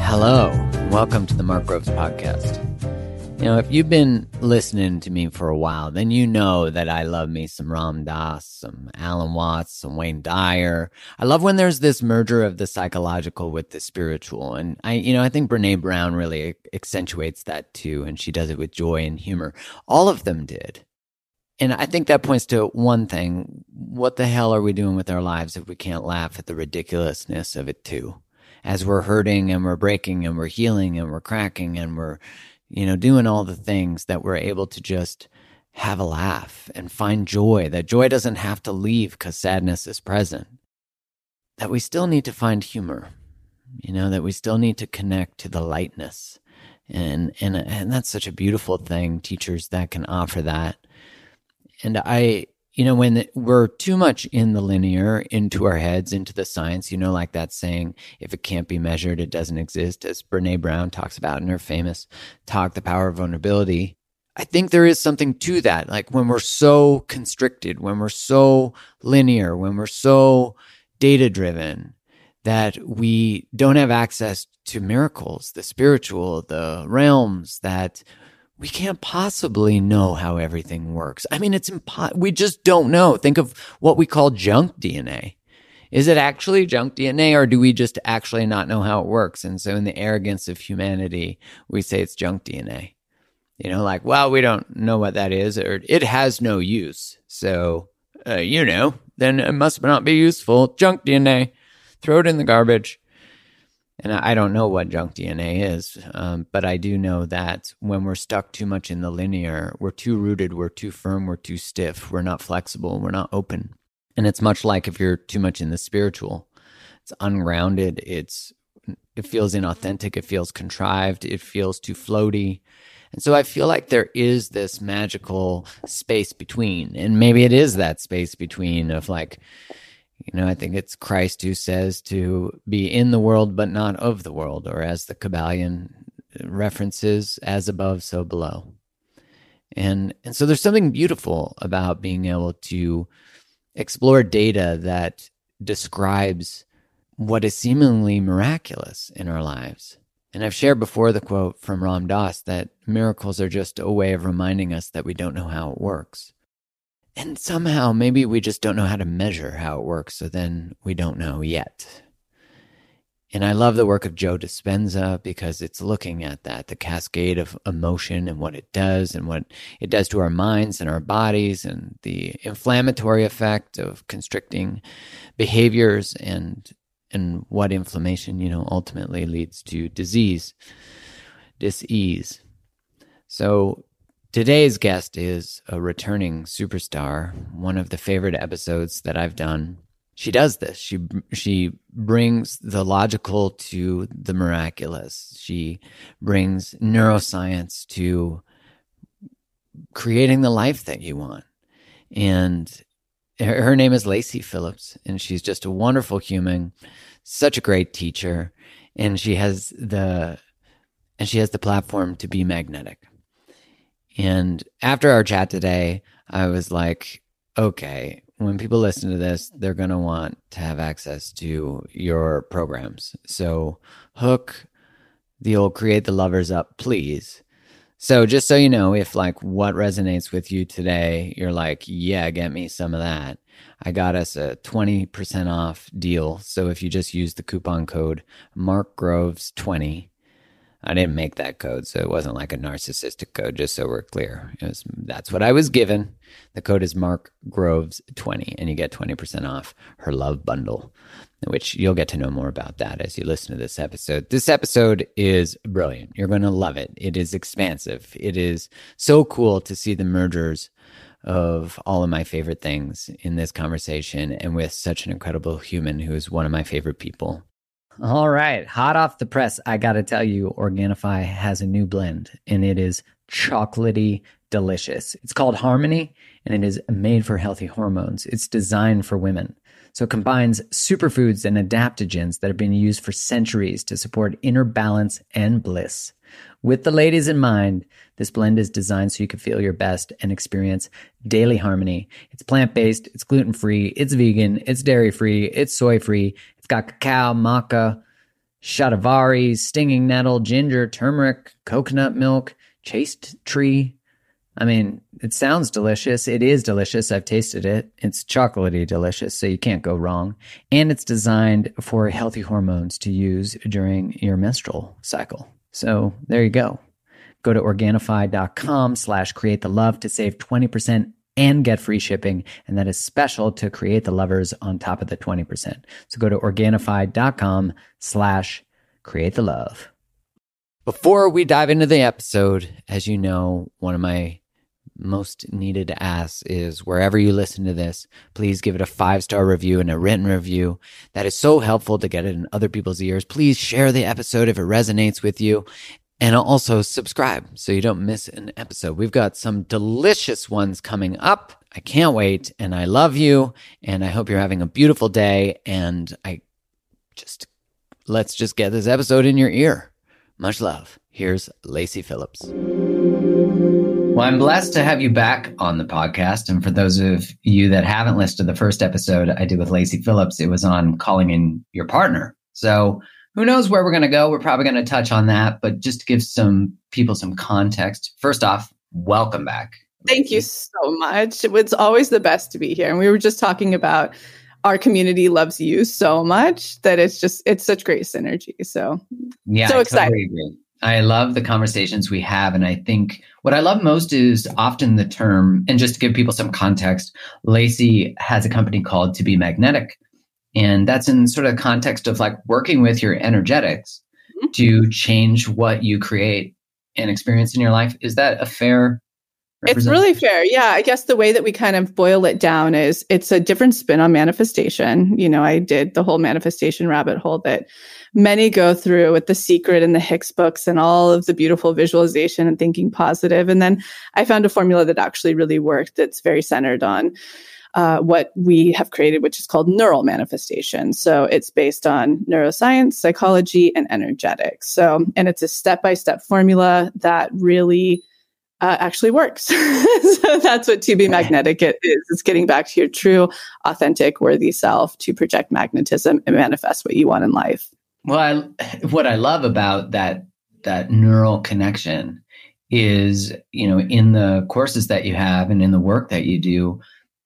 Hello, welcome to the Mark Groves podcast. You know, if you've been listening to me for a while, then you know that I love me some Ram Dass, some Alan Watts, some Wayne Dyer. I love when there's this merger of the psychological with the spiritual. And I, you know, I think Brene Brown really accentuates that too. And she does it with joy and humor. All of them did. And I think that points to one thing. What the hell are we doing with our lives if we can't laugh at the ridiculousness of it too? As we're hurting and we're breaking and we're healing and we're cracking and we're you know, doing all the things that we're able to just have a laugh and find joy, that joy doesn't have to leave because sadness is present, that we still need to find humor, you know, that we still need to connect to the lightness. And, and, and that's such a beautiful thing, teachers that can offer that. And I, you know, when we're too much in the linear into our heads, into the science, you know, like that saying, if it can't be measured, it doesn't exist, as Brene Brown talks about in her famous talk, The Power of Vulnerability. I think there is something to that. Like when we're so constricted, when we're so linear, when we're so data driven, that we don't have access to miracles, the spiritual, the realms that we can't possibly know how everything works. I mean, it's impo- we just don't know. Think of what we call junk DNA. Is it actually junk DNA or do we just actually not know how it works? And so in the arrogance of humanity, we say it's junk DNA. You know, like, well, we don't know what that is or it has no use. So, uh, you know, then it must not be useful. Junk DNA. Throw it in the garbage. And I don't know what junk DNA is, um, but I do know that when we're stuck too much in the linear, we're too rooted, we're too firm, we're too stiff, we're not flexible, we're not open. And it's much like if you're too much in the spiritual, it's ungrounded, it's it feels inauthentic, it feels contrived, it feels too floaty. And so I feel like there is this magical space between, and maybe it is that space between of like, you know, I think it's Christ who says to be in the world, but not of the world, or as the Kybalion references, as above, so below. And, and so there's something beautiful about being able to explore data that describes what is seemingly miraculous in our lives. And I've shared before the quote from Ram Dass that miracles are just a way of reminding us that we don't know how it works. And somehow, maybe we just don't know how to measure how it works, so then we don't know yet. And I love the work of Joe Dispenza because it's looking at that, the cascade of emotion and what it does and what it does to our minds and our bodies and the inflammatory effect of constricting behaviors and and what inflammation, you know, ultimately leads to disease, disease. So Today's guest is a returning superstar, one of the favorite episodes that I've done. She does this. She she brings the logical to the miraculous. She brings neuroscience to creating the life that you want. And her, her name is Lacy Phillips, and she's just a wonderful human, such a great teacher, and she has the and she has the platform to be magnetic and after our chat today, I was like, okay, when people listen to this, they're going to want to have access to your programs. So hook the old create the lovers up, please. So just so you know, if like what resonates with you today, you're like, yeah, get me some of that. I got us a 20% off deal. So if you just use the coupon code Mark Groves 20, I didn't make that code, so it wasn't like a narcissistic code, just so we're clear. Was, that's what I was given. The code is Mark Groves 20, and you get 20% off her love bundle, which you'll get to know more about that as you listen to this episode. This episode is brilliant. You're going to love it. It is expansive. It is so cool to see the mergers of all of my favorite things in this conversation and with such an incredible human who is one of my favorite people. All right. Hot off the press, I got to tell you, Organifi has a new blend and it is chocolatey delicious. It's called Harmony and it is made for healthy hormones. It's designed for women. So it combines superfoods and adaptogens that have been used for centuries to support inner balance and bliss. With the ladies in mind, this blend is designed so you can feel your best and experience daily harmony. It's plant based, it's gluten free, it's vegan, it's dairy free, it's soy free. Got cacao, maca, shatavari, stinging nettle, ginger, turmeric, coconut milk, chaste tree, I mean, it sounds delicious. It is delicious. I've tasted it. It's chocolatey delicious, so you can't go wrong. And it's designed for healthy hormones to use during your menstrual cycle. So there you go. Go to Organifi.com slash create the love to save 20% and get free shipping. And that is special to create the lovers on top of the 20%. So go to Organifi.com slash create the love. Before we dive into the episode, as you know, one of my most needed to ask is wherever you listen to this, please give it a five star review and a written review. That is so helpful to get it in other people's ears. Please share the episode if it resonates with you. And also subscribe so you don't miss an episode. We've got some delicious ones coming up. I can't wait. And I love you. And I hope you're having a beautiful day. And I just, let's just get this episode in your ear. Much love. Here's Lacy Phillips. Well, I'm blessed to have you back on the podcast. And for those of you that haven't listened to the first episode I did with Lacy Phillips, it was on calling in your partner. So who knows where we're going to go? We're probably going to touch on that. But just to give some people some context, first off, welcome back. Thank you so much. It's always the best to be here. And we were just talking about our community loves you so much that it's just it's such great synergy. So yeah, so excited. I, Totally I love the conversations we have. And I think what I love most is often the term, and just to give people some context, Lacy has a company called To Be Magnetic. And that's in sort of context of like working with your energetics mm-hmm. to change what you create and experience in your life. Is that a fair it's really fair. Yeah. I guess the way that we kind of boil it down is it's a different spin on manifestation. You know, I did the whole manifestation rabbit hole that many go through with the secret and the Hicks books and all of the beautiful visualization and thinking positive. And then I found a formula that actually really worked that's very centered on uh, what we have created, which is called neural manifestation. So it's based on neuroscience, psychology, and energetics. So, and it's a step by step formula that really uh, actually works. so that's what to be magnetic is. It's getting back to your true, authentic, worthy self to project magnetism and manifest what you want in life. Well, I, what I love about that that neural connection is, you know, in the courses that you have and in the work that you do,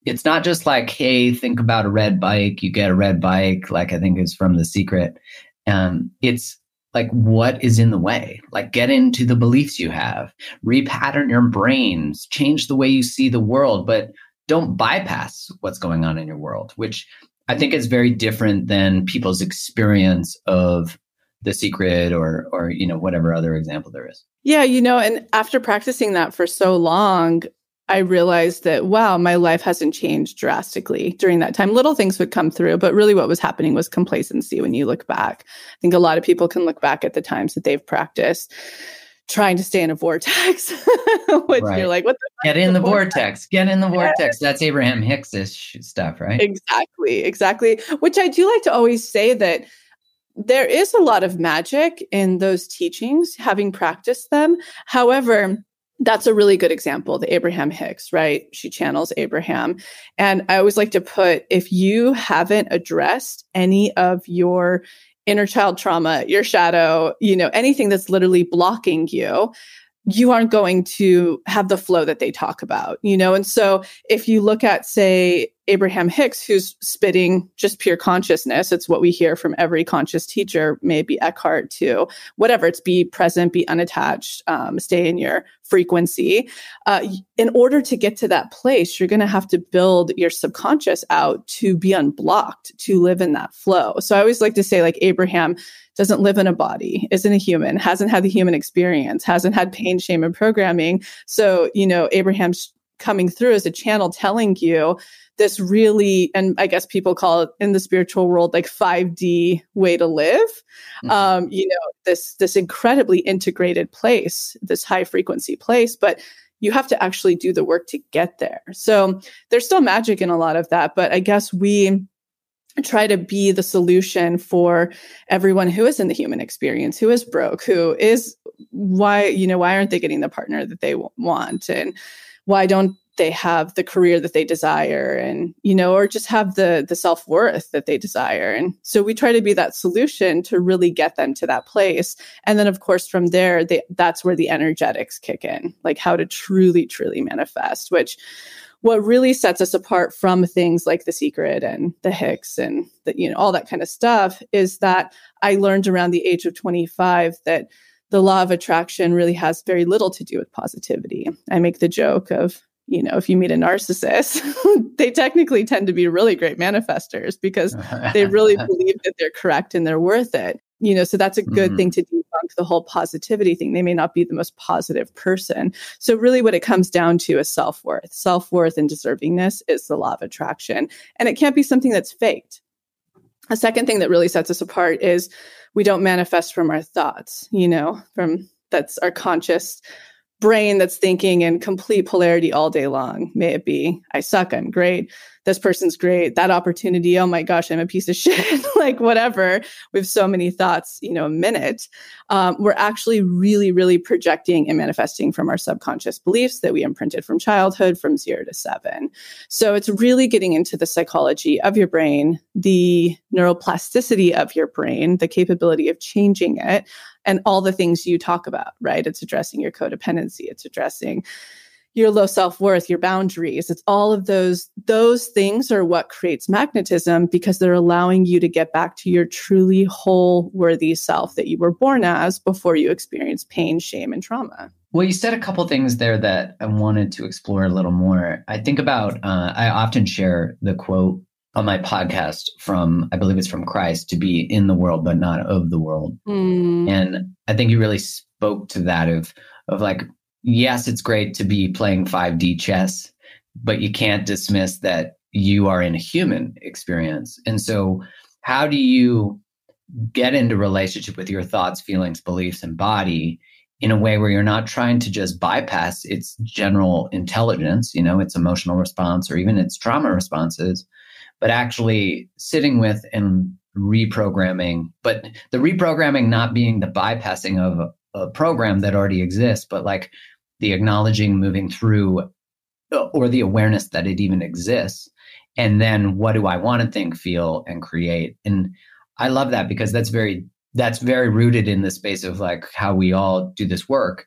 it's not just like, hey, think about a red bike, you get a red bike, like I think is from The Secret. Um, it's like what is in the way like get into the beliefs you have repattern your brains change the way you see the world but don't bypass what's going on in your world which i think is very different than people's experience of the secret or or you know whatever other example there is yeah you know and after practicing that for so long I realized that, wow, my life hasn't changed drastically during that time. Little things would come through, but really what was happening was complacency when you look back. I think a lot of people can look back at the times that they've practiced trying to stay in a vortex, which right. you're like, what the Get in the, the vortex. vortex. Get in the vortex. That's Abraham Hicks's stuff, right? Exactly. Exactly. Which I do like to always say that there is a lot of magic in those teachings, having practiced them. However, that's a really good example, the Abraham Hicks, right? She channels Abraham. And I always like to put if you haven't addressed any of your inner child trauma, your shadow, you know, anything that's literally blocking you, you aren't going to have the flow that they talk about, you know? And so if you look at, say, Abraham Hicks, who's spitting just pure consciousness. It's what we hear from every conscious teacher, maybe Eckhart too, whatever. It's be present, be unattached, um, stay in your frequency. Uh, in order to get to that place, you're going to have to build your subconscious out to be unblocked, to live in that flow. So I always like to say, like, Abraham doesn't live in a body, isn't a human, hasn't had the human experience, hasn't had pain, shame, and programming. So, you know, Abraham's coming through as a channel telling you this really, and I guess people call it in the spiritual world like 5D way to live. Mm-hmm. Um, you know, this this incredibly integrated place, this high frequency place, but you have to actually do the work to get there. So there's still magic in a lot of that, but I guess we try to be the solution for everyone who is in the human experience who is broke who is why you know why aren't they getting the partner that they want and why don't they have the career that they desire and you know or just have the the self-worth that they desire? And so we try to be that solution to really get them to that place. And then of course from there they, that's where the energetics kick in like how to truly truly manifest which what really sets us apart from things like the secret and the hicks and the, you know all that kind of stuff is that i learned around the age of 25 that the law of attraction really has very little to do with positivity. I make the joke of you know if you meet a narcissist they technically tend to be really great manifestors because they really believe that they're correct and they're worth it. You know so that's a good mm-hmm. thing to debunk the whole positivity thing. They may not be the most positive person. So really what it comes down to is self-worth. Self-worth and deservingness is the law of attraction. And it can't be something that's faked. A second thing that really sets us apart is we don't manifest from our thoughts you know from that's our conscious brain that's thinking in complete polarity all day long. May it be i suck i'm great this person's great that opportunity oh my gosh i'm a piece of shit like whatever. Have so many thoughts you know a minute. Um, we're actually really really projecting and manifesting from our subconscious beliefs that we imprinted from childhood from zero to seven. So it's really getting into the psychology of your brain the neuroplasticity of your brain the capability of changing it and all the things you talk about right? It's addressing your codependency it's addressing your low self-worth your boundaries. It's all of those those things are what creates magnetism because they're allowing you to get back to your truly whole worthy self that you were born as before you experience pain shame and trauma. Well you said a couple things there that i wanted to explore a little more. I think about uh, i often share the quote on my podcast from i believe it's from christ to be in the world but not of the world mm. and i think you really spoke to that of of like yes, it's great to be playing 5D chess, but you can't dismiss that you are in a human experience. And so, how do you get into relationship with your thoughts, feelings, beliefs, and body in a way where you're not trying to just bypass its general intelligence, you know, its emotional response or even its trauma responses, but actually sitting with and reprogramming, but the reprogramming not being the bypassing of a program that already exists, but like the acknowledging, moving through, uh, or the awareness that it even exists. And then what do I want to think, feel, and create? And I love that because that's very that's very rooted in the space of like how we all do this work.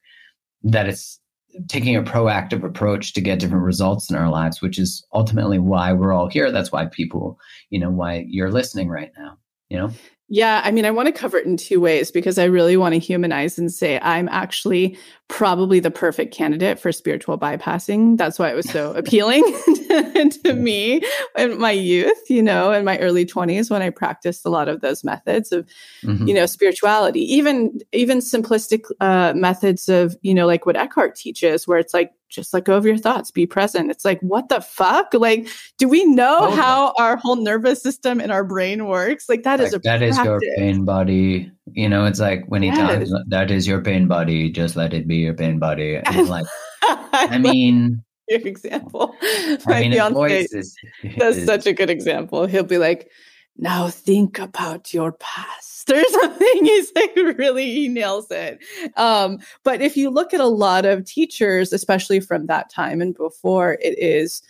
That it's taking a proactive approach to get different results in our lives, which is ultimately why we're all here. That's why people, you know, why you're listening right now. You know. Yeah, I mean, I want to cover it in two ways because I really want to humanize and say I'm actually probably the perfect candidate for spiritual bypassing. That's why it was so appealing to, to me in my youth, you know, in my early 20s when I practiced a lot of those methods of, mm-hmm. you know, spirituality, even even simplistic uh, methods of, you know, like what Eckhart teaches, where it's like just let go of your thoughts, be present. It's like, what the fuck? Like, do we know oh, how our whole nervous system and our brain works? Like, that like, is a that is your pain body. You know, it's like when he yes. talks, that is your pain body. Just let it be your pain body. And like, I mean, your example. My I mean, fiance is, that's is, such a good example. He'll be like, now think about your past or something. He's like really, he nails it. Um, but if you look at a lot of teachers, especially from that time and before, it is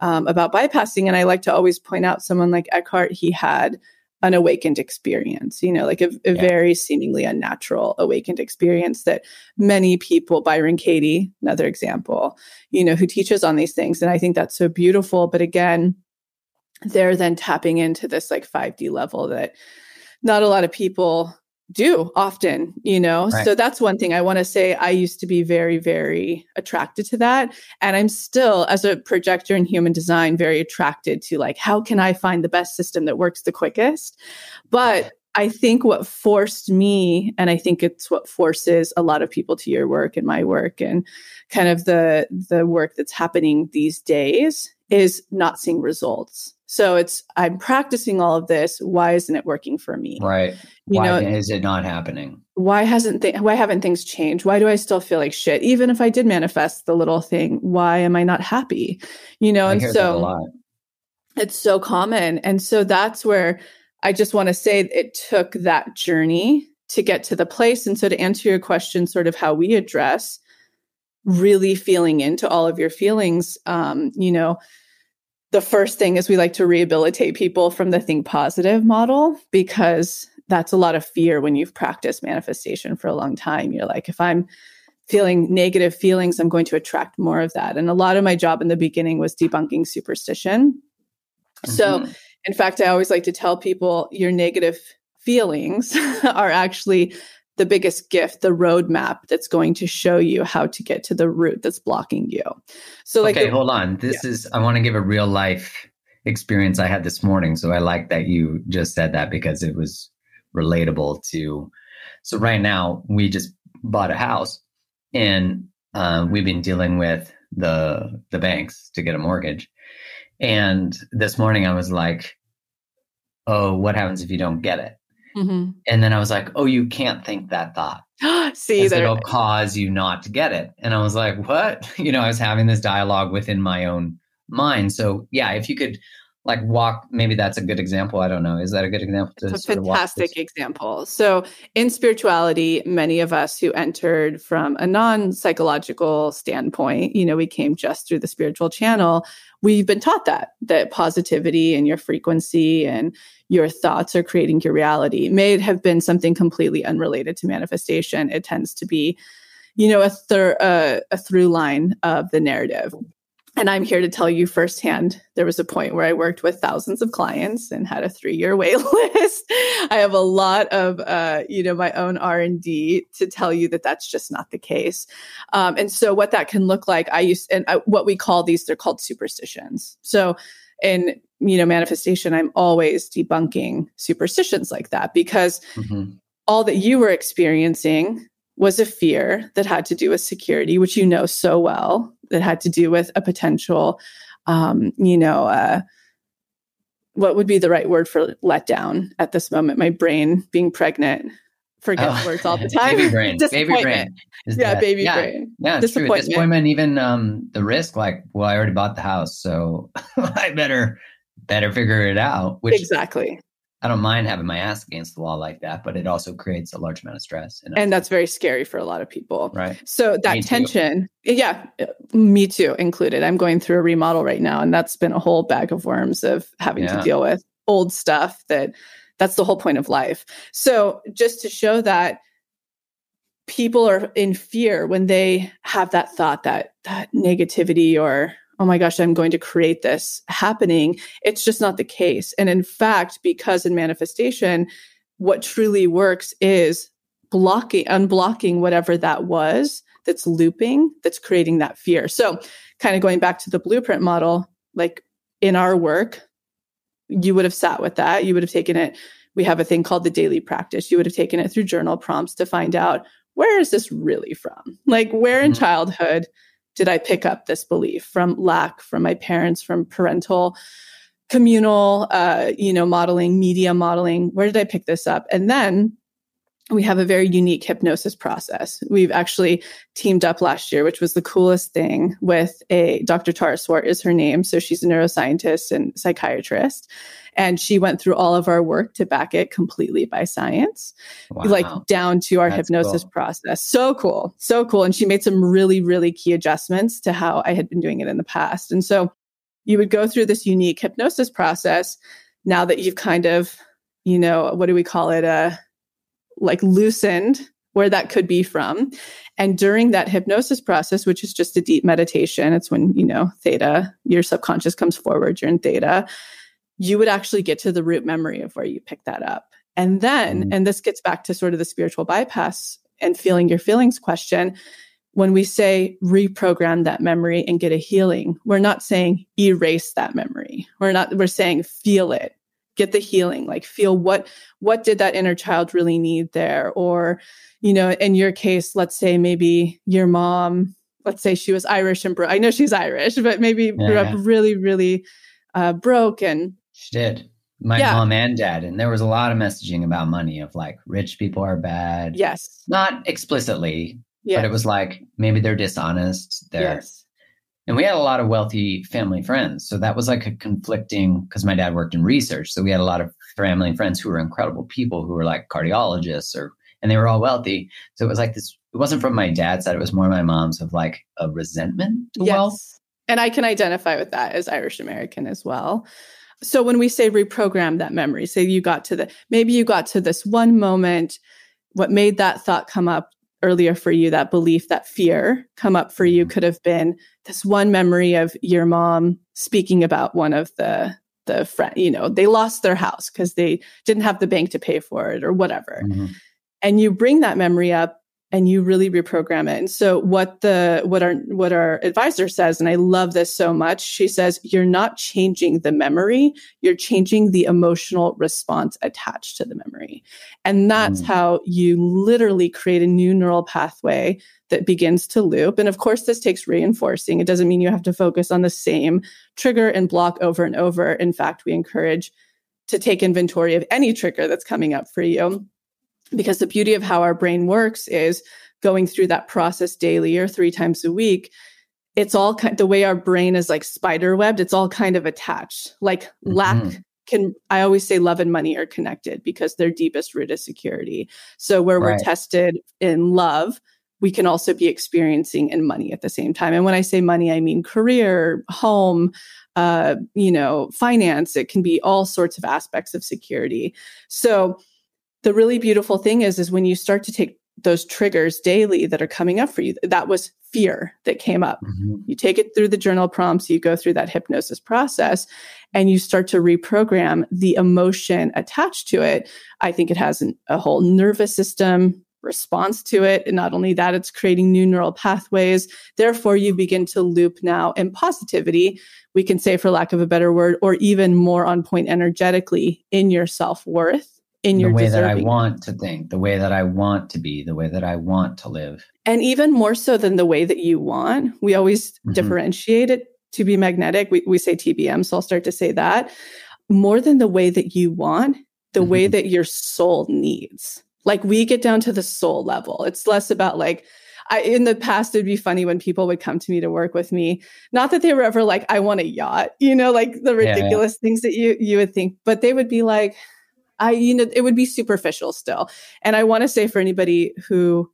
um, about bypassing. And I like to always point out someone like Eckhart, he had an awakened experience, you know, like a, a yeah. very seemingly unnatural awakened experience that many people, Byron Katie, another example, you know, who teaches on these things. And I think that's so beautiful. But again, they're then tapping into this like 5D level that not a lot of people do often, you know? Right. So that's one thing I want to say. I used to be very, very attracted to that. And I'm still, as a projector in human design, very attracted to like, how can I find the best system that works the quickest? But I think what forced me, and I think it's what forces a lot of people to your work and my work and kind of the the work that's happening these days is not seeing results. So it's I'm practicing all of this. Why isn't it working for me? Right. You why know, is it not happening? Why hasn't th- why haven't things changed? Why do I still feel like shit? Even if I did manifest the little thing, why am I not happy? You know, I and so it's so common. And so that's where I just want to say it took that journey to get to the place. And so to answer your question, sort of how we address really feeling into all of your feelings, um, you know, the first thing is we like to rehabilitate people from the think positive model because that's a lot of fear when you've practiced manifestation for a long time. You're like, if I'm feeling negative feelings, I'm going to attract more of that. And a lot of my job in the beginning was debunking superstition. Mm-hmm. So, in fact, I always like to tell people your negative feelings are actually the biggest gift, the roadmap that's going to show you how to get to the root that's blocking you. So, like, okay, the, hold on. This yeah. is, I want to give a real life experience I had this morning. So, I like that you just said that because it was relatable to. So, right now, we just bought a house and uh, we've been dealing with the the banks to get a mortgage. And this morning, I was like, "Oh, what happens if you don't get it?" Mm-hmm. And then I was like, "Oh, you can't think that thought. See, that it'll cause you not to get it." And I was like, "What?" You know, I was having this dialogue within my own mind. So yeah, if you could like walk maybe that's a good example i don't know is that a good example to it's a fantastic example so in spirituality many of us who entered from a non-psychological standpoint you know we came just through the spiritual channel we've been taught that that positivity and your frequency and your thoughts are creating your reality. May have been something completely unrelated to manifestation. It tends to be you know a, thir- uh, a through line of the narrative. And i'm here to tell you firsthand there was a point where i worked with thousands of clients and had a three-year wait list. I have a lot of uh, you know my own r&d to tell you that that's just not the case. Um, and so what that can look like i use and I, what we call these they're called superstitions. So in you know manifestation i'm always debunking superstitions like that because mm-hmm. all that you were experiencing was a fear that had to do with security which you know so well that had to do with a potential, um, you know, uh, what would be the right word for letdown at this moment? My brain being pregnant, forget oh, words all the time. baby brain, baby brain. yeah, that, baby yeah, brain. Yeah, disappointment. True. Disappointment. Even um, the risk, like, well, I already bought the house, so I better better figure it out. Which exactly I don't mind having my ass against the wall like that, but it also creates a large amount of stress. And that's very scary for a lot of people. Right. So that me tension, too. yeah, me too included. I'm going through a remodel right now, and that's been a whole bag of worms of having yeah. to deal with old stuff that that's the whole point of life. So just to show that people are in fear when they have that thought that that negativity or oh my gosh, I'm going to create this happening. It's just not the case. And in fact, because in manifestation, what truly works is blocking, unblocking whatever that was that's looping, that's creating that fear. So, kind of going back to the blueprint model, like in our work, you would have sat with that. You would have taken it. We have a thing called the daily practice. You would have taken it through journal prompts to find out where is this really from? Like, where in mm-hmm. childhood did I pick up this belief from lack, from my parents, from parental communal, uh, you know, modeling, media modeling? Where did I pick this up? And then we have a very unique hypnosis process. We've actually teamed up last year, which was the coolest thing with a Dr. Tara Swart is her name. So she's a neuroscientist and psychiatrist. And she went through all of our work to back it completely by science, wow. like down to our That's hypnosis cool. process. So cool. So cool. And she made some really, really key adjustments to how I had been doing it in the past. And so you would go through this unique hypnosis process now that you've kind of, you know, what do we call it? Uh, like loosened where that could be from. And during that hypnosis process, which is just a deep meditation, it's when, you know, theta, your subconscious comes forward, you're in theta you would actually get to the root memory of where you picked that up. And then, mm. and this gets back to sort of the spiritual bypass and feeling your feelings question. When we say reprogram that memory and get a healing, we're not saying erase that memory. We're not, we're saying feel it, get the healing, like feel what, what did that inner child really need there? Or, you know, in your case, let's say maybe your mom, let's say she was Irish and bro- I know she's Irish, but maybe yeah, grew up really, really uh, broke and she did. My yeah. mom and dad. And there was a lot of messaging about money of like rich people are bad. Yes. Not explicitly, yeah. but it was like maybe they're dishonest. They're yes. And we had a lot of wealthy family friends. So that was like a conflicting because my dad worked in research. So we had a lot of family and friends who were incredible people who were like cardiologists or and they were all wealthy. So it was like this it wasn't from my dad's side, it was more my mom's of like a resentment to yes. wealth. And I can identify with that as Irish American as well. So when we say reprogram that memory, say you got to the maybe you got to this one moment, what made that thought come up earlier for you, that belief, that fear come up for you mm-hmm. could have been this one memory of your mom speaking about one of the the friend, you know, they lost their house because they didn't have the bank to pay for it or whatever. Mm-hmm. And you bring that memory up and you really reprogram it. And so what the what our what our advisor says, and I love this so much, she says, you're not changing the memory, you're changing the emotional response attached to the memory. And that's mm. how you literally create a new neural pathway that begins to loop. And of course, this takes reinforcing. It doesn't mean you have to focus on the same trigger and block over and over. In fact, we encourage to take inventory of any trigger that's coming up for you because the beauty of how our brain works is going through that process daily or three times a week it's all kind the way our brain is like spider webbed it's all kind of attached like mm-hmm. lack can i always say love and money are connected because their deepest root is security so where right. we're tested in love we can also be experiencing in money at the same time and when i say money i mean career home uh, you know finance it can be all sorts of aspects of security so the really beautiful thing is is when you start to take those triggers daily that are coming up for you that was fear that came up. Mm-hmm. you take it through the journal prompts you go through that hypnosis process and you start to reprogram the emotion attached to it. I think it has an, a whole nervous system response to it and not only that it's creating new neural pathways. Therefore you begin to loop now in positivity we can say for lack of a better word or even more on point energetically in your self-worth in your the way deserving. that I want to think, the way that I want to be, the way that I want to live. And even more so than the way that you want, we always mm-hmm. differentiate it to be magnetic. We, we say TBM, so I'll start to say that more than the way that you want, the mm-hmm. way that your soul needs. Like we get down to the soul level. It's less about like, I, in the past, it'd be funny when people would come to me to work with me. Not that they were ever like, "I want a yacht," you know, like the ridiculous yeah, things that you you would think, but they would be like, I, you know, it would be superficial still. And I want to say for anybody who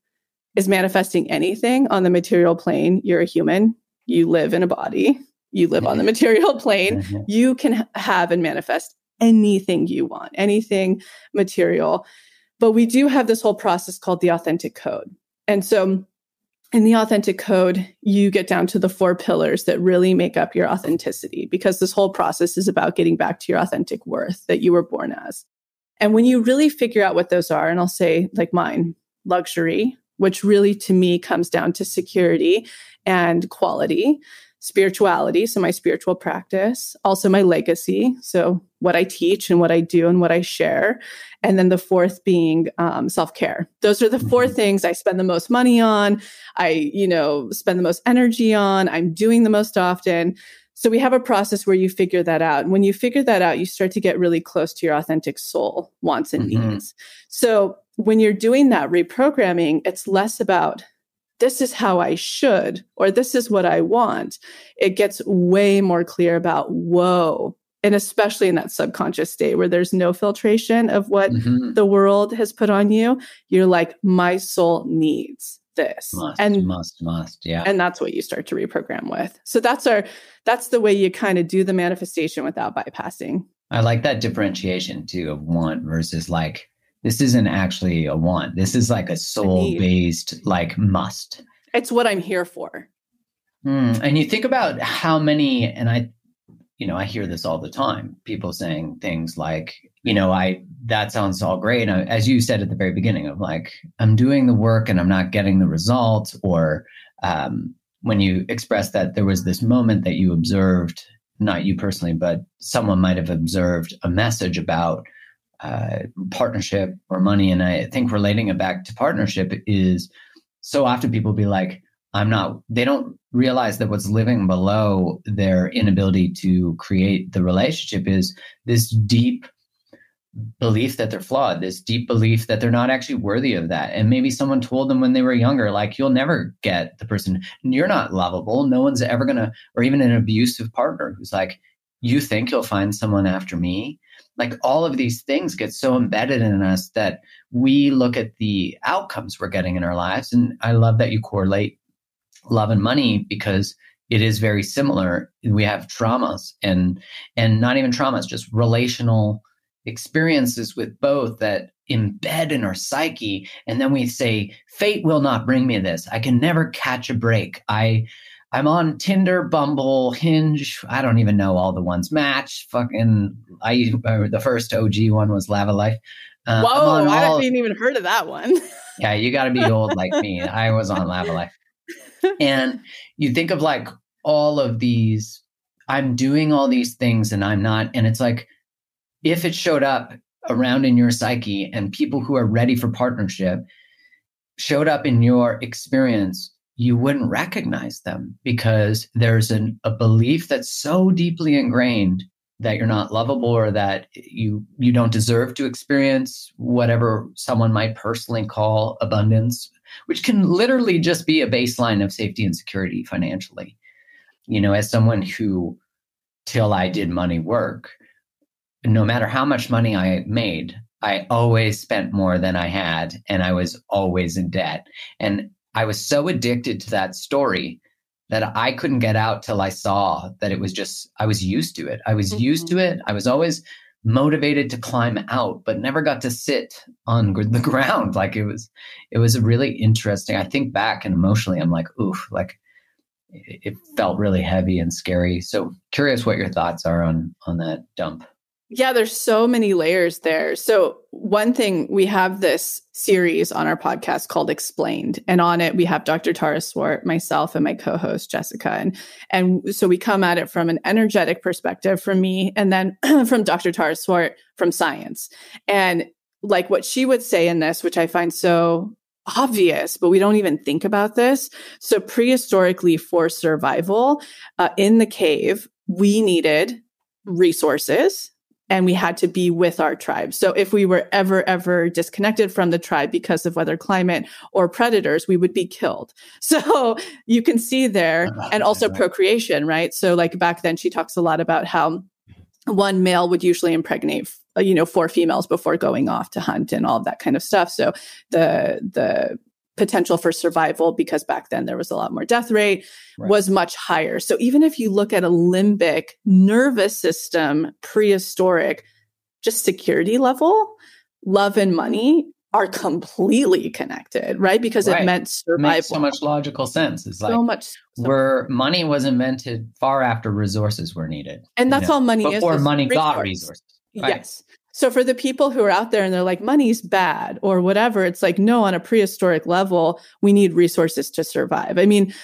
is manifesting anything on the material plane, you're a human, you live in a body, you live on the material plane, mm-hmm. you can have and manifest anything you want, anything material. But we do have this whole process called the authentic code. And so in the authentic code, you get down to the four pillars that really make up your authenticity because this whole process is about getting back to your authentic worth that you were born as. And when you really figure out what those are, and I'll say like mine, luxury, which really to me comes down to security and quality, spirituality, so my spiritual practice, also my legacy, so what I teach and what I do and what I share. And then the fourth being um, self care. Those are the 4 mm-hmm. things I spend the most money on. I, you know, spend the most energy on. I'm doing the most often. So we have a process where you figure that out. And when you figure that out, you start to get really close to your authentic soul wants and mm-hmm. needs. So when you're doing that reprogramming, it's less about this is how I should or this is what I want. It gets way more clear about, whoa, and especially in that subconscious state where there's no filtration of what mm-hmm. the world has put on you, you're like, my soul needs this. Must, and must must yeah. and that's what you start to reprogram with. So that's our that's the way you kind of do the manifestation without bypassing. I like that differentiation too of want versus like this isn't actually a want. This is like a soul based like must. It's what i'm here for. Mm, and you think about how many and i you know i hear this all the time people saying things like you know, I that sounds all great. And as you said at the very beginning, of like I'm doing the work and I'm not getting the result, or um, when you expressed that there was this moment that you observed, not you personally, but someone might have observed a message about uh, partnership or money. And I think relating it back to partnership is so often people be like, I'm not, they don't realize that what's living below their inability to create the relationship is this deep belief that they're flawed, this deep belief that they're not actually worthy of that. And maybe someone told them when they were younger, like, you'll never get the person, you're not lovable. No one's ever going to, or even an abusive partner who's like, you think you'll find someone after me? Like all of these things get so embedded in us that we look at the outcomes we're getting in our lives. And I love that you correlate love and money because it is very similar. We have traumas and and not even traumas, just relational experiences with both that embed in our psyche and then we say fate will not bring me this. I can never catch a break. I i'm on tinder bumble hinge i don't even know all the ones. Match fucking i uh, the first og one was Lavalife uh, whoa i haven't even heard of that one. Yeah you got to be old like me. I was on Lavalife and you think of like all of these i'm doing all these things and i'm not and it's like if it showed up around in your psyche and people who are ready for partnership showed up in your experience, you wouldn't recognize them because there's an, a belief that's so deeply ingrained that you're not lovable or that you you don't deserve to experience whatever someone might personally call abundance which can literally just be a baseline of safety and security financially. You know as someone who till i did money work no matter how much money I made, I always spent more than I had and I was always in debt. And I was so addicted to that story that I couldn't get out till I saw that it was just, I was used to it. I was mm-hmm. used to it. I was always motivated to climb out, but never got to sit on the ground. Like it was, it was really interesting. I think back and emotionally, I'm like, oof, like it felt really heavy and scary. So curious what your thoughts are on, on that dump. Yeah, there's so many layers there. So, one thing we have this series on our podcast called Explained, and on it we have Dr. Tara Swart, myself, and my co-host Jessica, and and so we come at it from an energetic perspective from me, and then from Dr. Tara Swart from science, and like what she would say in this, which I find so obvious, but we don't even think about this. So, prehistorically, for survival uh, in the cave, we needed resources and we had to be with our tribe. So if we were ever, ever disconnected from the tribe because of weather, climate, or predators, we would be killed. So you can see there, and also procreation, right? So like back then, she talks a lot about how one male would usually impregnate you know four females before going off to hunt and all of that kind of stuff so the the potential for survival because back then there was a lot more death rate right. was much higher. So even if you look at a limbic nervous system prehistoric just security level, love and money are completely connected, right? Because right. it meant survival. It makes so much logical sense. It's like so much so where money was invented far after resources were needed. And that's know? all money Before is. Before money got resources. Right? Yes. So for the people who are out there and they're like, money's bad or whatever, it's like, no, on a prehistoric level, we need resources to survive. I mean,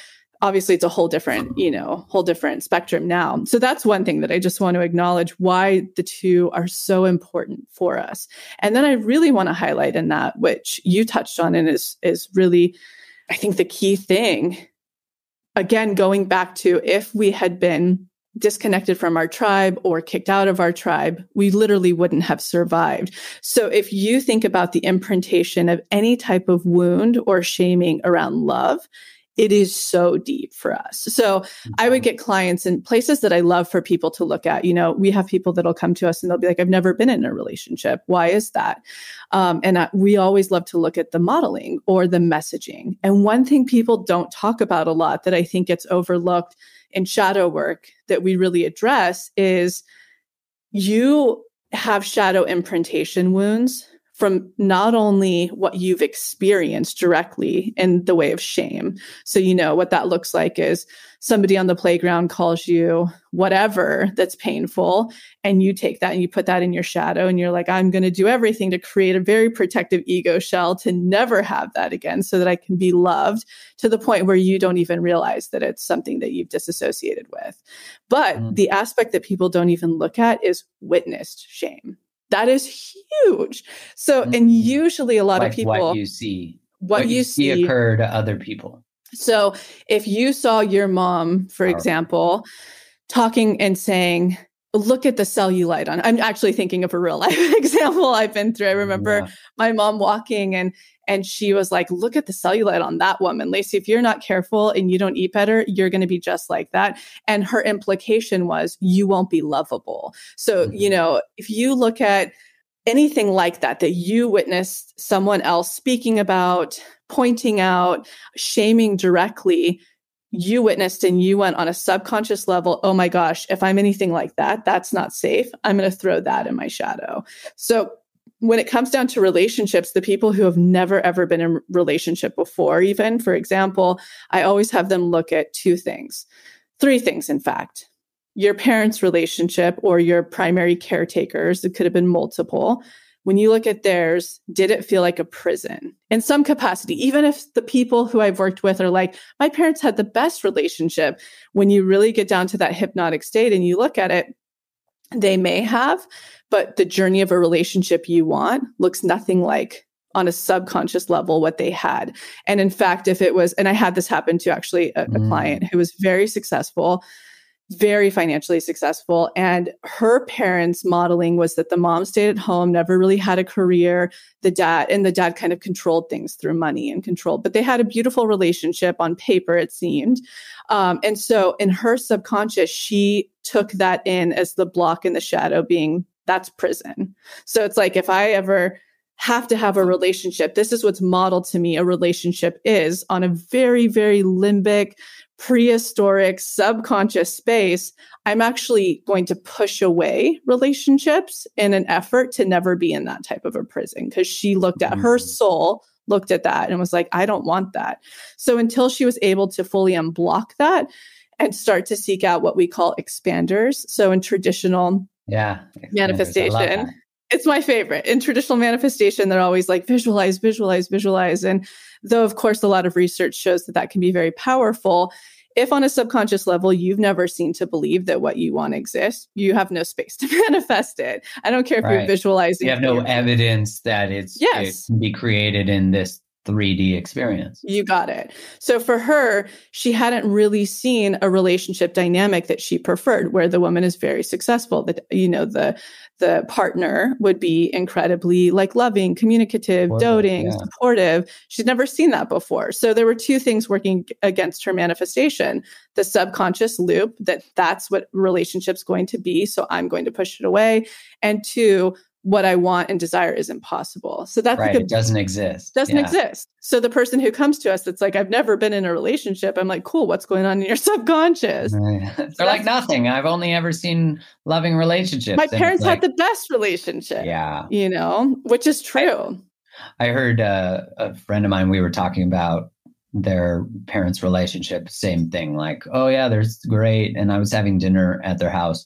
obviously it's a whole different, you know, whole different spectrum now. So that's one thing that I just want to acknowledge why the two are so important for us. And then I really want to highlight in that, which you touched on and is is really, I think the key thing. Again, going back to if we had been disconnected from our tribe or kicked out of our tribe, we literally wouldn't have survived. So if you think about the imprintation of any type of wound or shaming around love, it is so deep for us. So I would get clients in places that I love for people to look at. You know, we have people that'll come to us and they'll be like, I've never been in a relationship. Why is that? Um, and I, we always love to look at the modeling or the messaging. And one thing people don't talk about a lot that I think gets overlooked in shadow work that we really address is you have shadow imprintation wounds from not only what you've experienced directly in the way of shame. So, you know, what that looks like is somebody on the playground calls you whatever that's painful, and you take that and you put that in your shadow, and you're like, I'm going to do everything to create a very protective ego shell to never have that again so that I can be loved to the point where you don't even realize that it's something that you've disassociated with. But mm. the aspect that people don't even look at is witnessed shame that is huge. So, mm-hmm. and usually a lot like of people what you see, what, what you, see, see occur to other people. So, if you saw your mom, for example, talking and saying, look at the cellulite on i'm actually thinking of a real life example i've been through i remember yeah. my mom walking and and she was like look at the cellulite on that woman lacey if you're not careful and you don't eat better you're going to be just like that and her implication was you won't be lovable so mm-hmm. you know if you look at anything like that that you witnessed someone else speaking about pointing out shaming directly you witnessed and you went on a subconscious level, oh my gosh, if I'm anything like that, that's not safe. I'm going to throw that in my shadow. So when it comes down to relationships, the people who have never ever been in relationship before, even for example, I always have them look at two things, three things, in fact. Your parents' relationship or your primary caretakers, it could have been multiple when you look at theirs, did it feel like a prison in some capacity? Even if the people who I've worked with are like, my parents had the best relationship, when you really get down to that hypnotic state and you look at it, they may have, but the journey of a relationship you want looks nothing like on a subconscious level what they had. And in fact, if it was, and I had this happen to actually a, a mm. client who was very successful very financially successful. And her parents' modeling was that the mom stayed at home, never really had a career. The dad and the dad kind of controlled things through money and control, but they had a beautiful relationship on paper, it seemed. Um, and so in her subconscious, she took that in as the block in the shadow being that's prison. So it's like if I ever have to have a relationship. This is what's modeled to me a relationship is on a very, very limbic, prehistoric subconscious space, I'm actually going to push away relationships in an effort to never be in that type of a prison because she looked at her mm-hmm. soul looked at that and was like I don't want that. So until she was able to fully unblock that and start to seek out what we call expanders. So in traditional yeah, manifestation it's my favorite. In traditional manifestation, they're always like visualize, visualize, visualize. And though, of course, a lot of research shows that that can be very powerful, if on a subconscious level you've never seen to believe that what you want exists, you have no space to manifest it. I don't care if right. you're visualizing. You have no evidence that it's yes. it can be created in this 3D experience. You got it. So for her, she hadn't really seen a relationship dynamic that she preferred where the woman is very successful that you know the the partner would be incredibly like loving, communicative, supportive, doting, yeah. supportive. She's never seen that before. So there were two things working against her manifestation. The subconscious loop that that's what relationship's going to be, so I'm going to push it away. And two, what I want and desire is impossible. So that's right. Like a, it doesn't exist. Doesn't yeah. exist. So the person who comes to us that's like, I've never been in a relationship. I'm like, cool, what's going on in your subconscious? Right. They're so like nothing. I've only ever seen loving relationships. My parents like, had the best relationship. Yeah. You know, which is true. I, I heard uh, a friend of mine, we were talking about their parents' relationship, same thing. Like, oh yeah, there's great. And I was having dinner at their house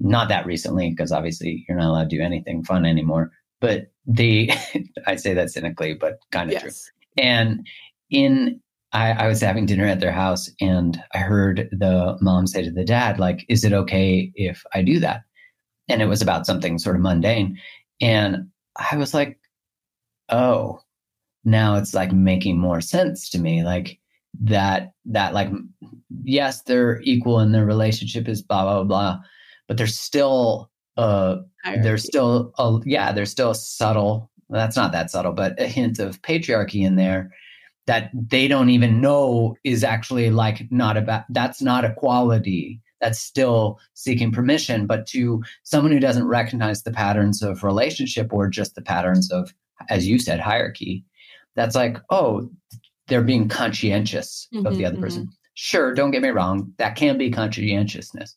not that recently, because obviously you're not allowed to do anything fun anymore. But the, I say that cynically, but kind of yes. true. And in, I, I was having dinner at their house and I heard the mom say to the dad, like, is it okay if I do that? And it was about something sort of mundane. And I was like, oh, now it's like making more sense to me. Like, that that like yes they're equal and their relationship is blah blah blah but there's still uh there's still a yeah there's still a subtle that's not that subtle but a hint of patriarchy in there that they don't even know is actually like not about that's not equality that's still seeking permission but to someone who doesn't recognize the patterns of relationship or just the patterns of as you said hierarchy that's like oh they're being conscientious mm-hmm, of the other mm-hmm. person sure don't get me wrong that can be conscientiousness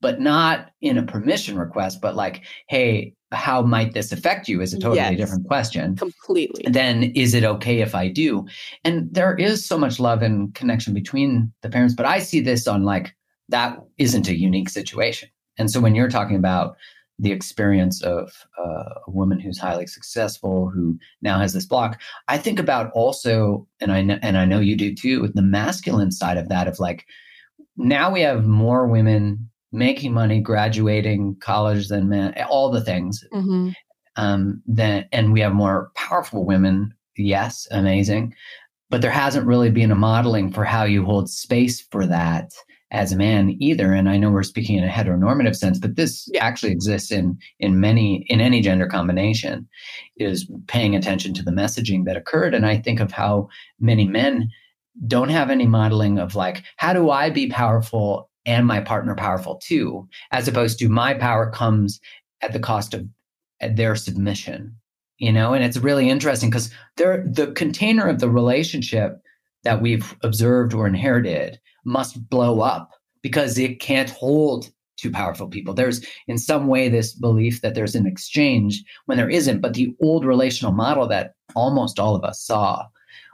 but not in a permission request, but like, hey, how might this affect you is a totally yes, different question. Completely. Then is it okay if I do? And there is so much love and connection between the parents, but I see this on like, that isn't a unique situation. And so when you're talking about the experience of uh, a woman who's highly successful who now has this block, I think about also, and I know, and I know you do too, with the masculine side of that of like, now we have more women making money, graduating college than men, all the things. Mm-hmm. Um, then, and we have more powerful women. Yes, amazing. But there hasn't really been a modeling for how you hold space for that as a man either. And I know we're speaking in a heteronormative sense, but this actually exists in in many in any gender combination, is paying attention to the messaging that occurred. And I think of how many men don't have any modeling of like, how do I be powerful and my partner powerful too, as opposed to my power comes at the cost of uh, their submission. You know, and it's really interesting because they're the container of the relationship that we've observed or inherited must blow up because it can't hold two powerful people. There's in some way this belief that there's an exchange when there isn't, but the old relational model that almost all of us saw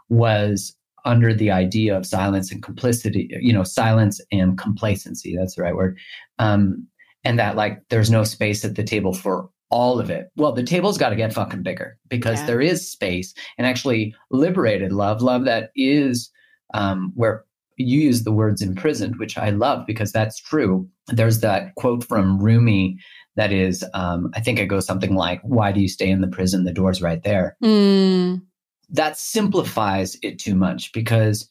was under the idea of silence and complicity, you know, silence and complacency. That's the right word. Um, and that like there's no space at the table for all of it. Well, the table's got to get fucking bigger because yeah. there is space and actually liberated love, love that is um, where you use the words imprisoned, which I love because that's true. There's that quote from Rumi that is, um, I think it goes something like, Why do you stay in the prison? The door's right there. Mm that simplifies it too much because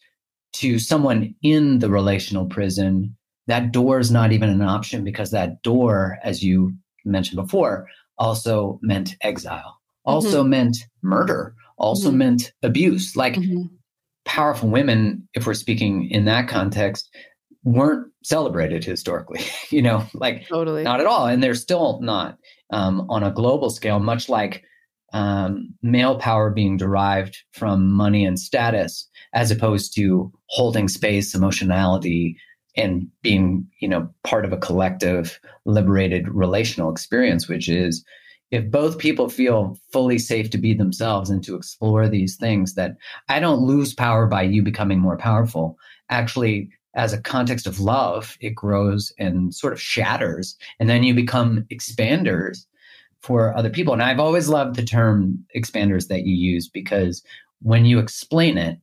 to someone in the relational prison, that door is not even an option because that door, as you mentioned before, also meant exile, also mm-hmm. meant murder, also mm-hmm. meant abuse. Like mm-hmm. powerful women, if we're speaking in that context, weren't celebrated historically, you know, like totally not at all. And they're still not um, on a global scale, much like um, male power being derived from money and status as opposed to holding space emotionality and being you know part of a collective liberated relational experience which is if both people feel fully safe to be themselves and to explore these things that i don't lose power by you becoming more powerful. Actually as a context of love it grows and sort of shatters and then you become expanders for other people. And I've always loved the term expanders that you use because when you explain it,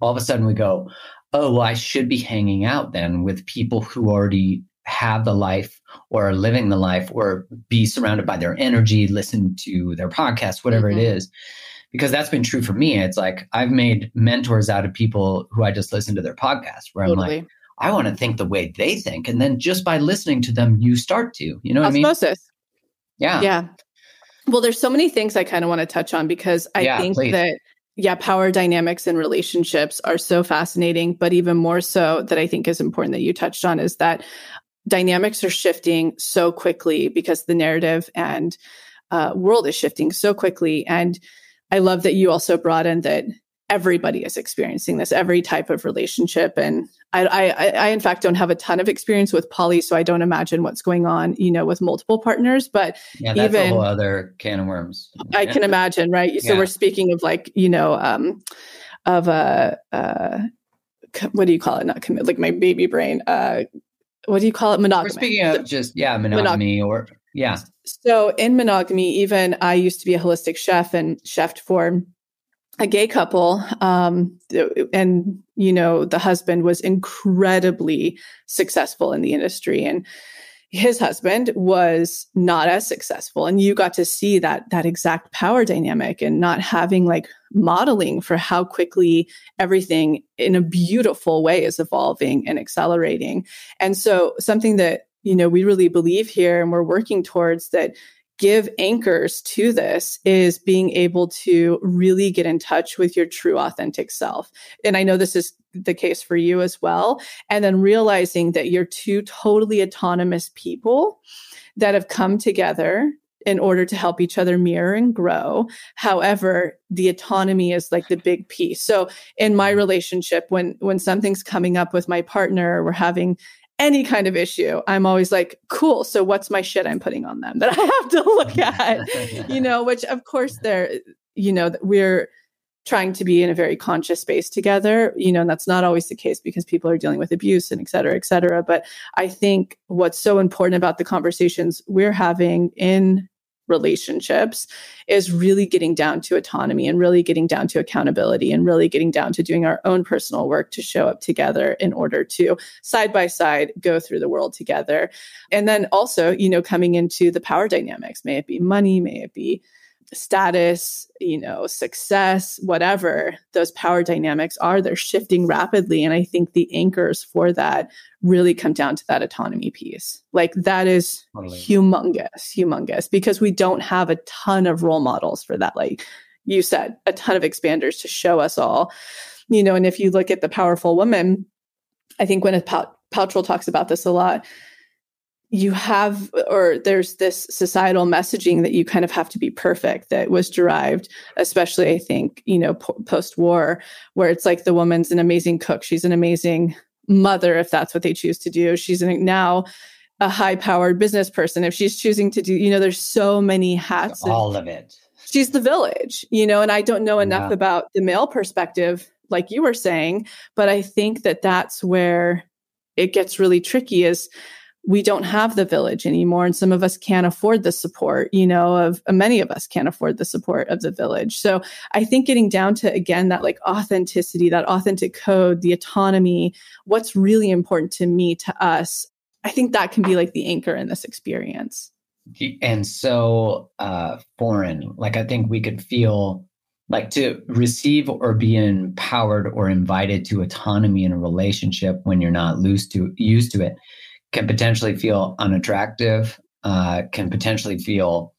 all of a sudden we go, oh, well, I should be hanging out then with people who already have the life or are living the life or be surrounded by their energy, listen to their podcast, whatever mm-hmm. it is. Because that's been true for me. It's like I've made mentors out of people who I just listen to their podcast where totally. I'm like, I want to think the way they think. And then just by listening to them, you start to, you know what Osmosis. I mean? Yeah. Yeah. Well, there's so many things I kind of want to touch on because I yeah, think please. that yeah, power dynamics and relationships are so fascinating, but even more so that I think is important that you touched on is that dynamics are shifting so quickly because the narrative and uh, world is shifting so quickly. And I love that you also brought in that everybody is experiencing this, every type of relationship. And I, I, I, in fact, don't have a ton of experience with poly, so I don't imagine what's going on, you know, with multiple partners. But yeah, that's even, a whole other can of worms. I can imagine, right? So yeah. we're speaking of like, you know, um, of a, uh, what do you call it? Not commit, like my baby brain. Uh, what do you call it? Monogamy. We're speaking of just yeah, monogamy, monogamy. or yeah. So in monogamy, even I used to be a holistic chef and chefed for a gay couple um, and you know the husband was incredibly successful in the industry and his husband was not as successful. And you got to see that that exact power dynamic and not having like modeling for how quickly everything in a beautiful way is evolving and accelerating. And so something that you know we really believe here and we're working towards that give anchors to this is being able to really get in touch with your true authentic self. And I know this is the case for you as well. And then realizing that you're two totally autonomous people that have come together in order to help each other mirror and grow. However, the autonomy is like the big piece. So in my relationship, when when something's coming up with my partner, we're having any kind of issue, I'm always like, cool. So what's my shit I'm putting on them that I have to look at? you know, which of course they're, you know, we're trying to be in a very conscious space together, you know, and that's not always the case because people are dealing with abuse and et cetera, et cetera. But I think what's so important about the conversations we're having in relationships is really getting down to autonomy and really getting down to accountability and really getting down to doing our own personal work to show up together in order to side by side go through the world together. And then also, you know, coming into the power dynamics, may it be money, may it be status, you know, success, whatever those power dynamics are, they're shifting rapidly. And I think the anchors for that really come down to that autonomy piece. Like that is totally. humongous, humongous, because we don't have a ton of role models for that. Like you said, a ton of expanders to show us all, you know, and if you look at the powerful woman, I think Gwyneth Pal- Paltrow talks about this a lot you have or there's this societal messaging that you kind of have to be perfect that was derived especially i think you know po- post-war where it's like the woman's an amazing cook she's an amazing mother if that's what they choose to do she's an, now a high powered business person if she's choosing to do you know there's so many hats all of it she's the village you know and i don't know enough yeah. about the male perspective like you were saying but i think that that's where it gets really tricky is we don't have the village anymore and some of us can't afford the support you know of uh, many of us can't afford the support of the village. So i think getting down to again that like authenticity that authentic code the autonomy what's really important to me to us i think that can be like the anchor in this experience. And so uh foreign like i think we could feel like to receive or be empowered or invited to autonomy in a relationship when you're not loose to used to it can potentially feel unattractive, uh, can potentially feel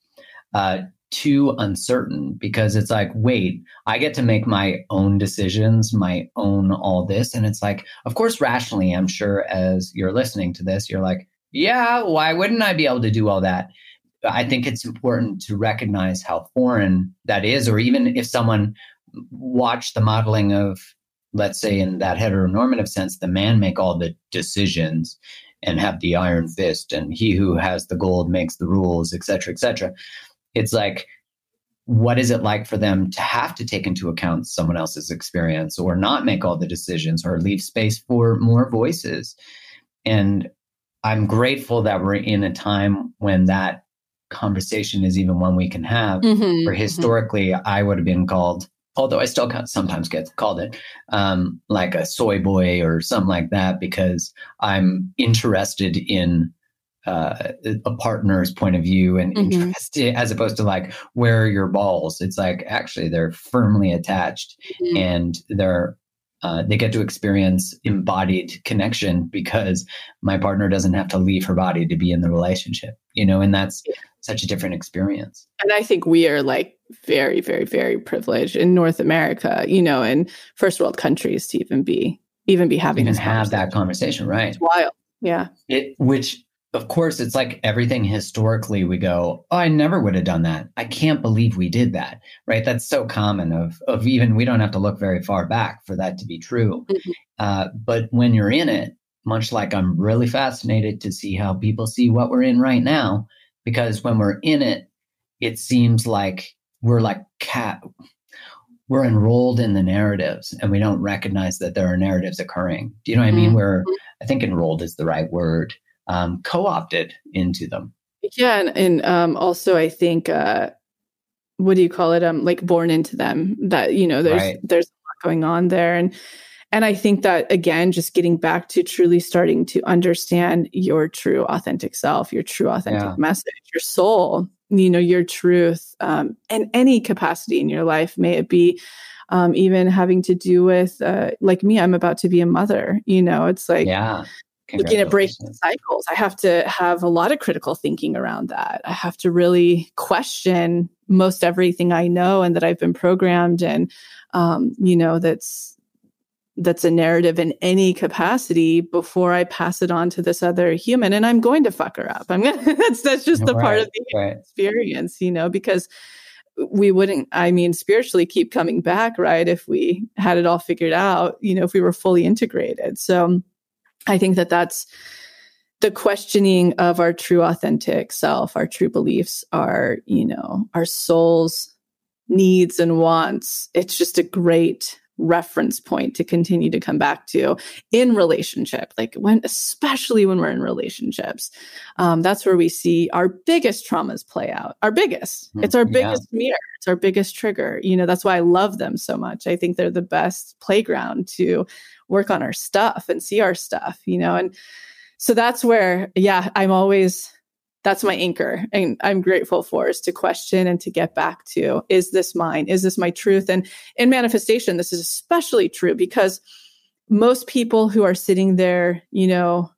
uh, too uncertain because it's like, wait, I get to make my own decisions, my own all this. And it's like, of course, rationally, I'm sure as you're listening to this, you're like, yeah, why wouldn't I be able to do all that? I think it's important to recognize how foreign that is, or even if someone watched the modeling of, let's say, in that heteronormative sense, the man make all the decisions and have the iron fist and he who has the gold makes the rules etc cetera, etc cetera. it's like what is it like for them to have to take into account someone else's experience or not make all the decisions or leave space for more voices and i'm grateful that we're in a time when that conversation is even one we can have mm-hmm, where mm-hmm. historically mm-hmm. i would have been called although I still sometimes get called it, um, like a soy boy or something like that, because I'm interested in uh, a partner's point of view and mm-hmm. interested, as opposed to like, where are your balls? It's like actually they're firmly attached mm-hmm. and they're uh, they get to experience embodied connection because my partner doesn't have to leave her body to be in the relationship, you know, and that's such a different experience. And I think we are like very, very, very privileged in North America, you know, in first world countries to even be even be having even have that conversation, right? It's wild. Yeah. It which of course it's like everything historically we go, oh, I never would have done that. I can't believe we did that. Right. That's so common of of even we don't have to look very far back for that to be true. Mm-hmm. Uh, but when you're in it, much like I'm really fascinated to see how people see what we're in right now, because when we're in it, it seems like we're like cat we're enrolled in the narratives and we don't recognize that there are narratives occurring. Do you know what mm-hmm. I mean? Mm-hmm. We're I think enrolled is the right word. Um, co-opted into them. Yeah, and, and um, also I think uh, what do you call it? Um, like born into them. That you know, there's right. there's a lot going on there, and and I think that again, just getting back to truly starting to understand your true authentic self, your true authentic yeah. message, your soul, you know, your truth, um, and any capacity in your life, may it be um, even having to do with, uh, like me, I'm about to be a mother. You know, it's like, yeah. Looking at breaking cycles, I have to have a lot of critical thinking around that. I have to really question most everything I know and that I've been programmed and, um, you know, that's that's a narrative in any capacity before I pass it on to this other human. And I'm going to fuck her up. I'm gonna that's that's just the right, part of the right. experience, you know, because we wouldn't, I mean, spiritually keep coming back, right? If we had it all figured out, you know, if we were fully integrated. So I think that that's the questioning of our true authentic self, our true beliefs, our, you know, our soul's needs and wants. It's just a great reference point to continue to come back to in relationship like when especially when we're in relationships um, that's where we see our biggest traumas play out our biggest. Hmm, it's our biggest yeah. mirror. It's our biggest trigger. You know that's why i love them so much. I think they're the best playground to work on our stuff and see our stuff you know and so that's where yeah i'm always that's my anchor and i'm grateful for is to question and to get back to is this mine is this my truth and in manifestation this is especially true because most people who are sitting there you know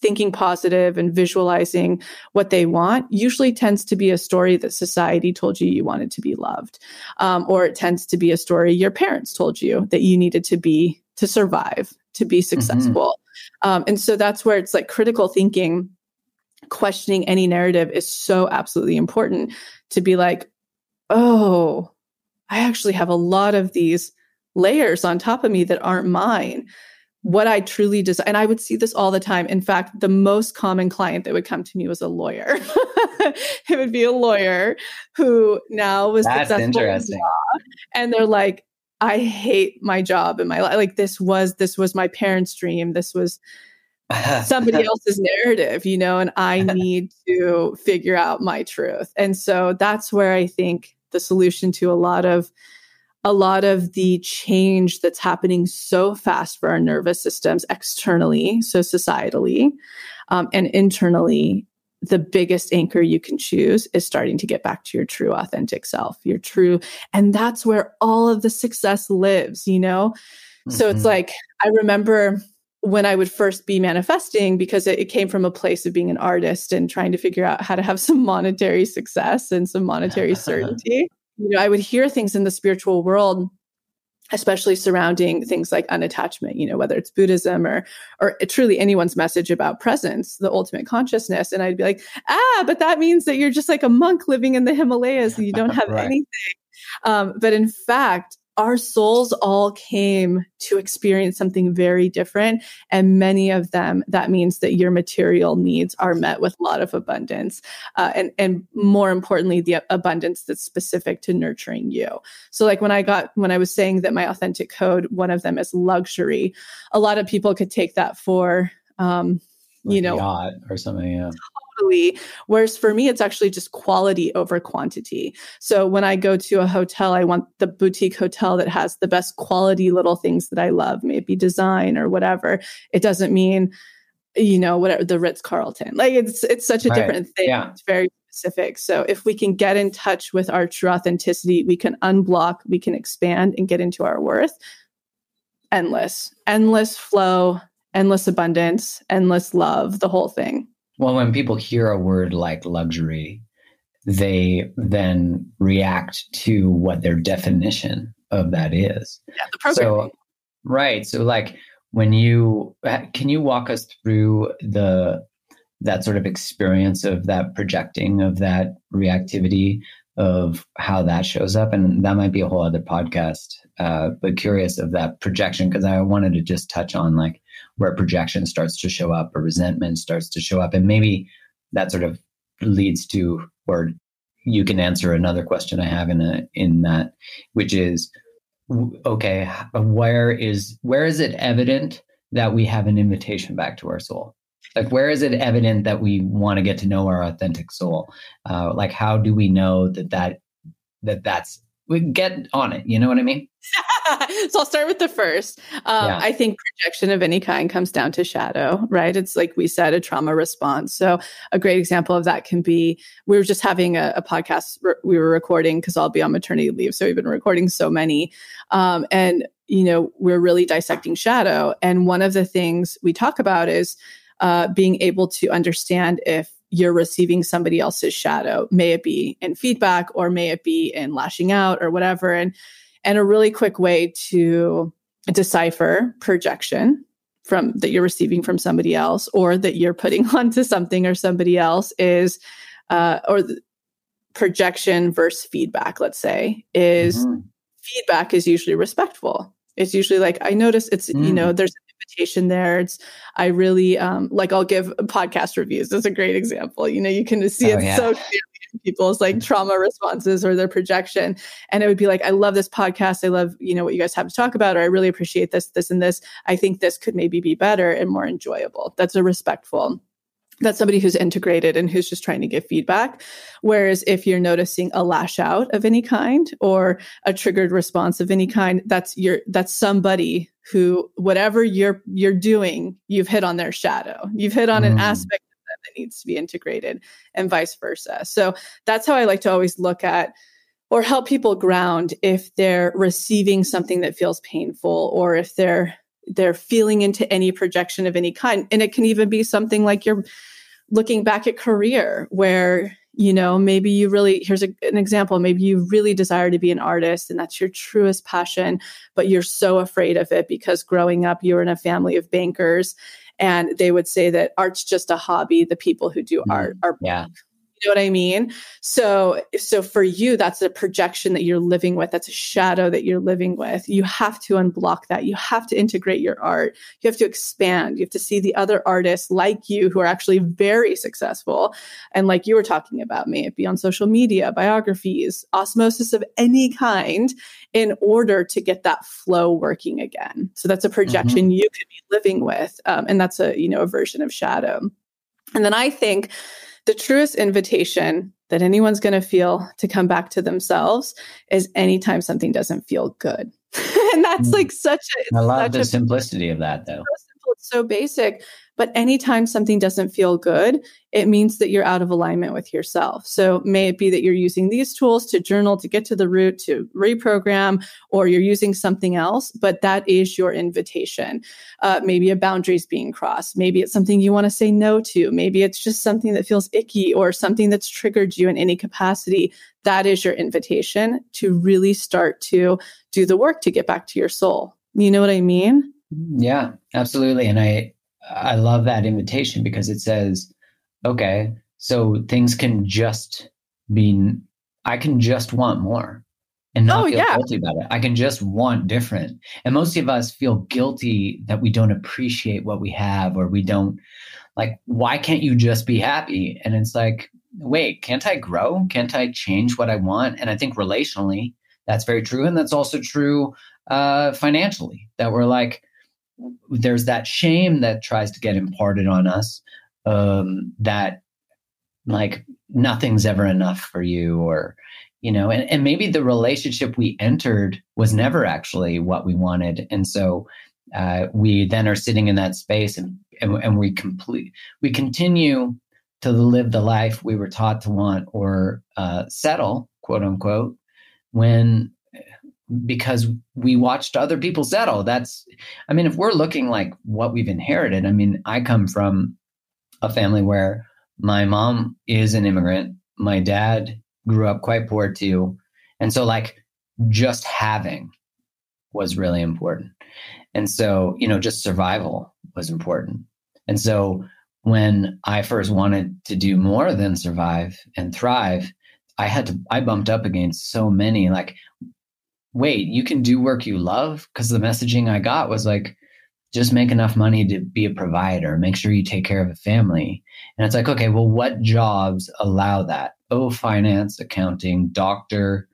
thinking positive and visualizing what they want usually tends to be a story that society told you you wanted to be loved um, or it tends to be a story your parents told you that you needed to be to survive to be mm-hmm. successful mm-hmm. um, and so that's where it's like critical thinking questioning any narrative is so absolutely important to be like, oh, I actually have a lot of these layers on top of me that aren't mine. What I truly desire, and I would see this all the time. In fact, the most common client that would come to me was a lawyer. it would be a lawyer who now was That's successful interesting. In and they're like, I hate my job and my life. Like this was this was my parents' dream. This was somebody else's narrative, you know, and I need to figure out my truth. And so that's where I think the solution to a lot of a lot of the change that's happening so fast for our nervous systems externally, so societally, um, and internally, the biggest anchor you can choose is starting to get back to your true authentic self, your true, and that's where all of the success lives, you know? Mm-hmm. So it's mm-hmm. like, I remember when I would first be manifesting, because it, it, came from a place of being an artist and trying to figure out how to have some monetary success and some monetary certainty, you know, I would hear things in the spiritual world, especially surrounding things like unattachment, you know, whether it's Buddhism or or truly anyone's message about presence, the ultimate consciousness. And I'd be like, ah, but that means that you're just like a monk living in the Himalayas and you don't have right. anything. Um, but in fact, our souls all came to experience something very different. And many of them, that means that your material needs are met with a lot of abundance. Uh, and, and more importantly, the abundance that's specific to nurturing you. So, like when I got, when I was saying that my authentic code, one of them is luxury, a lot of people could take that for, um, like you know, yacht or something. Yeah Whereas for me, it's actually just quality over quantity. So when I go to a hotel, I want the boutique hotel that has the best quality little things that I love, maybe design or whatever. It doesn't mean, you know, whatever the Ritz Carlton. Like it's it's such a right. different thing. Yeah. It's very specific. So if we can get in touch with our true authenticity, we can unblock, we can expand and get into our worth. Endless, endless flow, endless abundance, endless love, the whole thing. Well, when people hear a word like luxury, they then react to what their definition of that is. Yeah, the program. So, right. So, like, when you can you walk us through the that sort of experience of that projecting of that reactivity of how that shows up and that might be a whole other podcast uh, but curious of that projection because i wanted to just touch on like where projection starts to show up or resentment starts to show up. And maybe that sort of leads to, or you can answer another question I have in a, in that, which is, okay, where is, where is it evident that we have an invitation back to our soul? Like, where is it evident that we want to get to know our authentic soul? Uh, like, how do we know that that that that's we get on it. You know what I mean? so I'll start with the first. Um, yeah. I think projection of any kind comes down to shadow, right? It's like we said, a trauma response. So a great example of that can be we were just having a, a podcast re- we were recording because I'll be on maternity leave. So we've been recording so many. Um, and, you know, we're really dissecting shadow. And one of the things we talk about is uh, being able to understand if you're receiving somebody else's shadow. May it be in feedback or may it be in lashing out or whatever. And and a really quick way to decipher projection from that you're receiving from somebody else or that you're putting onto something or somebody else is uh, or projection versus feedback let's say is mm-hmm. feedback is usually respectful it's usually like i notice it's mm. you know there's invitation there. It's I really um like I'll give podcast reviews. That's a great example. You know, you can see oh, it yeah. so clearly in people's like trauma responses or their projection. And it would be like, I love this podcast. I love, you know, what you guys have to talk about, or I really appreciate this, this, and this. I think this could maybe be better and more enjoyable. That's a respectful that's somebody who's integrated and who's just trying to give feedback. Whereas if you're noticing a lash out of any kind or a triggered response of any kind, that's your that's somebody who whatever you're you're doing, you've hit on their shadow. You've hit on mm. an aspect of them that needs to be integrated and vice versa. So that's how I like to always look at or help people ground if they're receiving something that feels painful or if they're they're feeling into any projection of any kind and it can even be something like you're looking back at career where you know maybe you really here's a, an example maybe you really desire to be an artist and that's your truest passion but you're so afraid of it because growing up you were in a family of bankers and they would say that art's just a hobby. The people who do mm, art are yeah know what I mean? So, so for you, that's a projection that you're living with. That's a shadow that you're living with. You have to unblock that. You have to integrate your art. You have to expand. You have to see the other artists like you who are actually very successful. And like you were talking about, may it be on social media, biographies, osmosis of any kind in order to get that flow working again. So that's a projection mm-hmm. you could be living with. Um, and that's a, you know, a version of shadow. And then I think the truest invitation that anyone's going to feel to come back to themselves is anytime something doesn't feel good. and that's mm. like such a I love the simplicity of that though. So basic. But anytime something doesn't feel good, it means that you're out of alignment with yourself. So may it be that you're using these tools to journal, to get to the root, to reprogram, or you're using something else, but that is your invitation. Uh, maybe a boundary is being crossed. Maybe it's something you want to say no to. Maybe it's just something that feels icky or something that's triggered you in any capacity. That is your invitation to really start to do the work to get back to your soul. You know what I mean? Yeah, absolutely. And I I love that invitation because it says, okay, so things can just be, I can just want more and not oh, feel yeah. guilty about it. I can just want different. And most of us feel guilty that we don't appreciate what we have or we don't like, why can't you just be happy? And it's like, wait, can't I grow? Can't I change what I want? And I think relationally, that's very true. And that's also true uh, financially, that we're like, there's that shame that tries to get imparted on us um, that like nothing's ever enough for you or you know and, and maybe the relationship we entered was never actually what we wanted. And so uh, we then are sitting in that space and, and, and we complete we continue to live the life we were taught to want or uh, settle quote unquote when because we watched other people settle. That's, I mean, if we're looking like what we've inherited, I mean, I come from a family where my mom is an immigrant. My dad grew up quite poor too. And so, like, just having was really important. And so, you know, just survival was important. And so, when I first wanted to do more than survive and thrive, I had to, I bumped up against so many. Like, wait, you can do work you love? Because the messaging I got was like, just make enough money to be a provider, make sure you take care of a family. And it's like, okay, well, what jobs allow that? Oh, finance, accounting, doctor.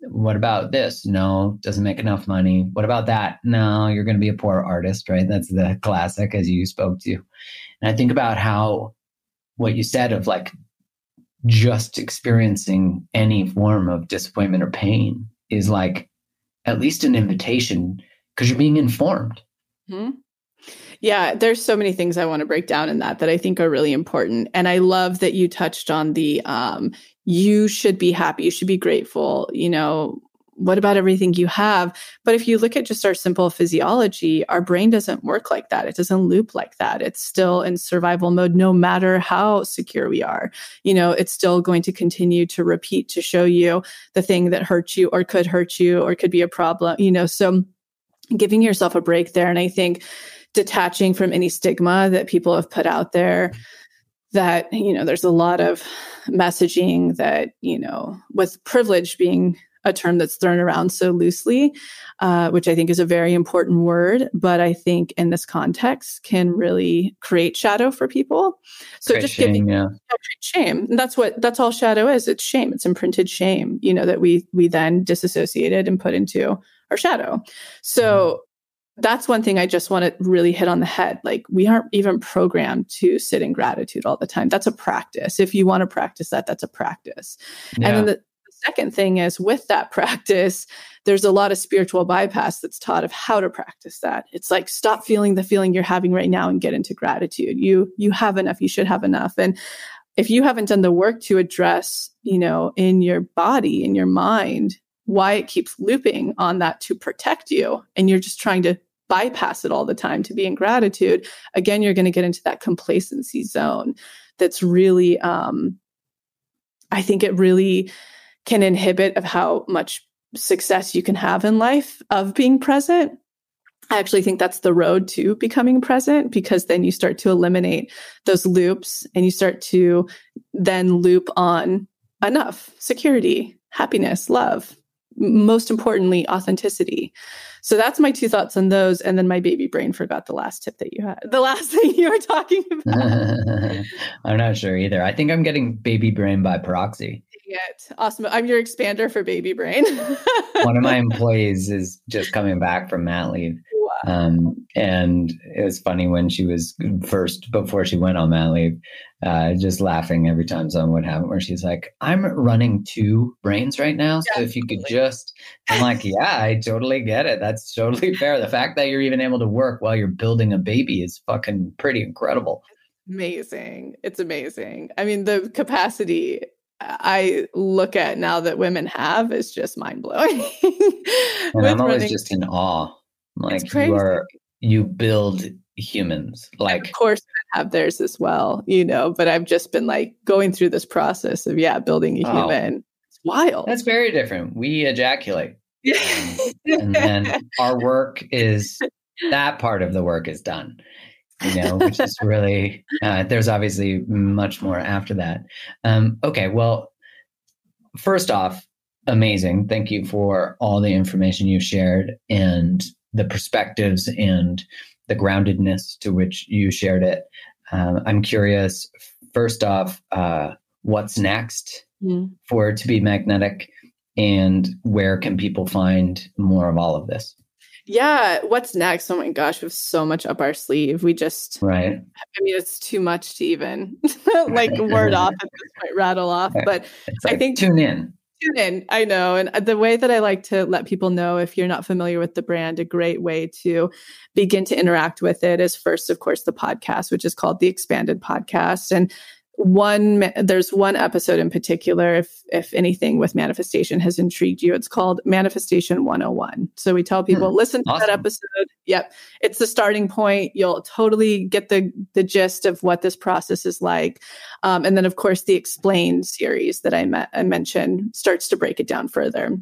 What about this? No, doesn't make enough money. What about that? No, you're going to be a poor artist, right? That's the classic as you spoke to. And I think about how what you said of like just experiencing any form of disappointment or pain is like at least an invitation because you're being informed. Mm-hmm. Yeah, there's so many things I want to break down in that that I think are really important. And I love that you touched on the um, you should be happy, you should be grateful, you know, what about everything you have? But if you look at just our simple physiology, our brain doesn't work like that. It doesn't loop like that. It's still in survival mode, no matter how secure we are. You know, it's still going to continue to repeat to show you the thing that hurts you or could hurt you or could be a problem, you know. So giving yourself a break there. And I think detaching from any stigma that people have put out there that you know there's a lot of messaging that you know with privilege being a term that's thrown around so loosely, uh, which I think is a very important word, but I think in this context can really create shadow for people. So create just shame, giving yeah. shame. And that's what that's all shadow is. It's shame. It's imprinted shame, you know, that we we then disassociated and put into our shadow. So mm-hmm that's one thing I just want to really hit on the head. Like, we aren't even programmed to sit in gratitude all the time. That's a practice. If you want to practice that, that's a practice. Yeah. And then the, second thing is with that practice, there's a lot of spiritual bypass that's taught of how to practice that. It's like stop feeling the feeling you're having right now and get into gratitude. You you have enough, you should have enough. And if you haven't done the work to address, you know, in your body, in your mind, why it keeps looping on that to protect you and you're just trying to bypass it all the time to be in gratitude, again, you're going to get into that complacency zone that's really, um, I think it really can inhibit of how much success you can have in life of being present. I actually think that's the road to becoming present because then you start to eliminate those loops and you start to then loop on enough security, happiness, love, most importantly, authenticity. So that's my two thoughts on those. And then my baby brain forgot the last tip that you had, the last thing you were talking about. I'm not sure either. I think I'm getting baby brain by proxy. It. Awesome. I'm your expander for baby brain. One of my employees is just coming back from mat leave. Um, and it was funny when she was first before she went on mat leave, uh, just laughing every time someone would happen where she's like, I'm running two brains right now. So if you could just, I'm like, yeah, I totally get it. That's totally fair. The fact that you're even able to work while you're building a baby is fucking pretty incredible. Amazing. It's amazing. I mean, the capacity I look at now that women have is just mind blowing. and I'm always running. just in awe. Like you are, you build humans. Like, and of course, I have theirs as well, you know. But I've just been like going through this process of yeah, building a oh, human. It's wild. That's very different. We ejaculate, um, and then our work is that part of the work is done. You know, which is really uh, there's obviously much more after that. Um, okay, well, first off, amazing. Thank you for all the information you shared and the perspectives and the groundedness to which you shared it. Um, I'm curious, first off, uh, what's next mm. for To Be Magnetic and where can people find more of all of this? Yeah, what's next? Oh my gosh, we have so much up our sleeve. We just, right. I mean, it's too much to even like word off at this point, rattle off. But like, I think tune in tune in. I know. And uh, the way that I like to let people know if you're not familiar with the brand, a great way to begin to interact with it is first, of course, the podcast, which is called the Expanded Podcast. And one there's one episode in particular if if anything with manifestation has intrigued you. It's called manifestation 101 so we tell people hmm, listen to awesome. that episode. Yep. It's the starting point. You'll totally get the the gist of what this process is like. Um, and then of course the explained series that I, met, I mentioned starts to break it down further.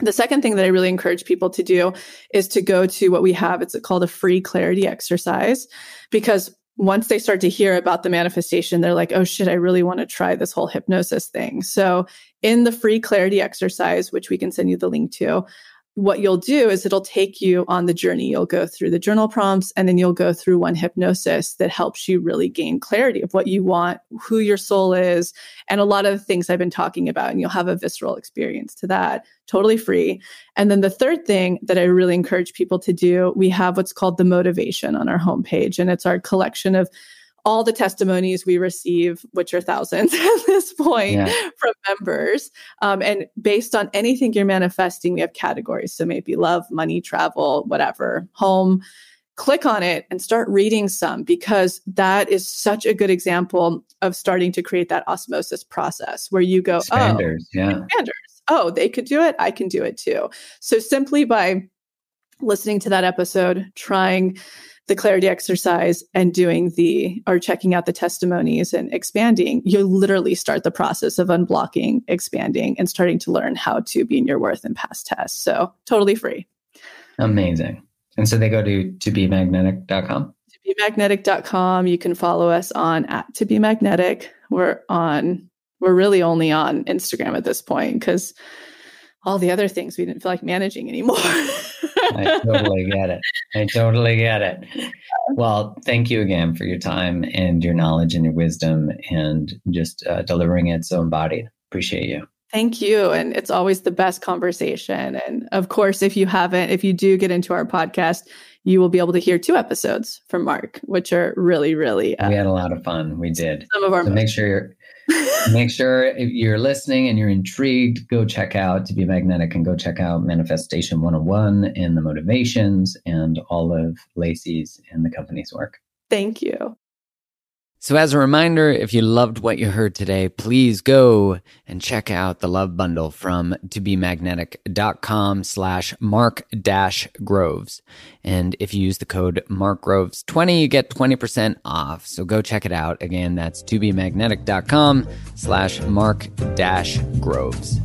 The second thing that I really encourage people to do is to go to what we have. It's called a free clarity exercise because once they start to hear about the manifestation, they're like, oh shit, I really want to try this whole hypnosis thing. So, in the free clarity exercise, which we can send you the link to, what you'll do is it'll take you on the journey. You'll go through the journal prompts and then you'll go through one hypnosis that helps you really gain clarity of what you want, who your soul is, and a lot of the things I've been talking about. And you'll have a visceral experience to that, totally free. And then the third thing that I really encourage people to do, we have what's called the motivation on our homepage. And it's our collection of all the testimonies we receive, which are thousands at this point yeah. from members. Um, and based on anything you're manifesting, we have categories. So maybe love, money, travel, whatever, home. Click on it and start reading some because that is such a good example of starting to create that osmosis process where you go, expanders, oh, yeah. expanders. Oh, they could do it. I can do it too. So simply by listening to that episode, trying the clarity exercise and doing the or checking out the testimonies and expanding, you literally start the process of unblocking, expanding, and starting to learn how to be in your worth and pass tests. So totally free. Amazing. And so they go to to be magnetic.com. To be magnetic.com. You can follow us on at to be magnetic. We're on we're really only on Instagram at this point because all the other things we didn't feel like managing anymore. I totally get it. I totally get it. Well, thank you again for your time and your knowledge and your wisdom and just uh, delivering it so embodied. Appreciate you. Thank you. And it's always the best conversation. And of course, if you haven't, if you do get into our podcast, you will be able to hear two episodes from Mark, which are really, really. Uh, we had a lot of fun. We did. Some of our. So make sure you're make sure if you're listening and you're intrigued, go check out To Be Magnetic and go check out Manifestation 101 and the motivations and all of Lacy's and the company's work. Thank you. So as a reminder, if you loved what you heard today, please go and check out the love bundle from tobemagnetic.com slash mark dash groves. And if you use the code markgroves20, you get 20% off. So go check it out. Again, that's tobemagnetic.com slash mark dash groves.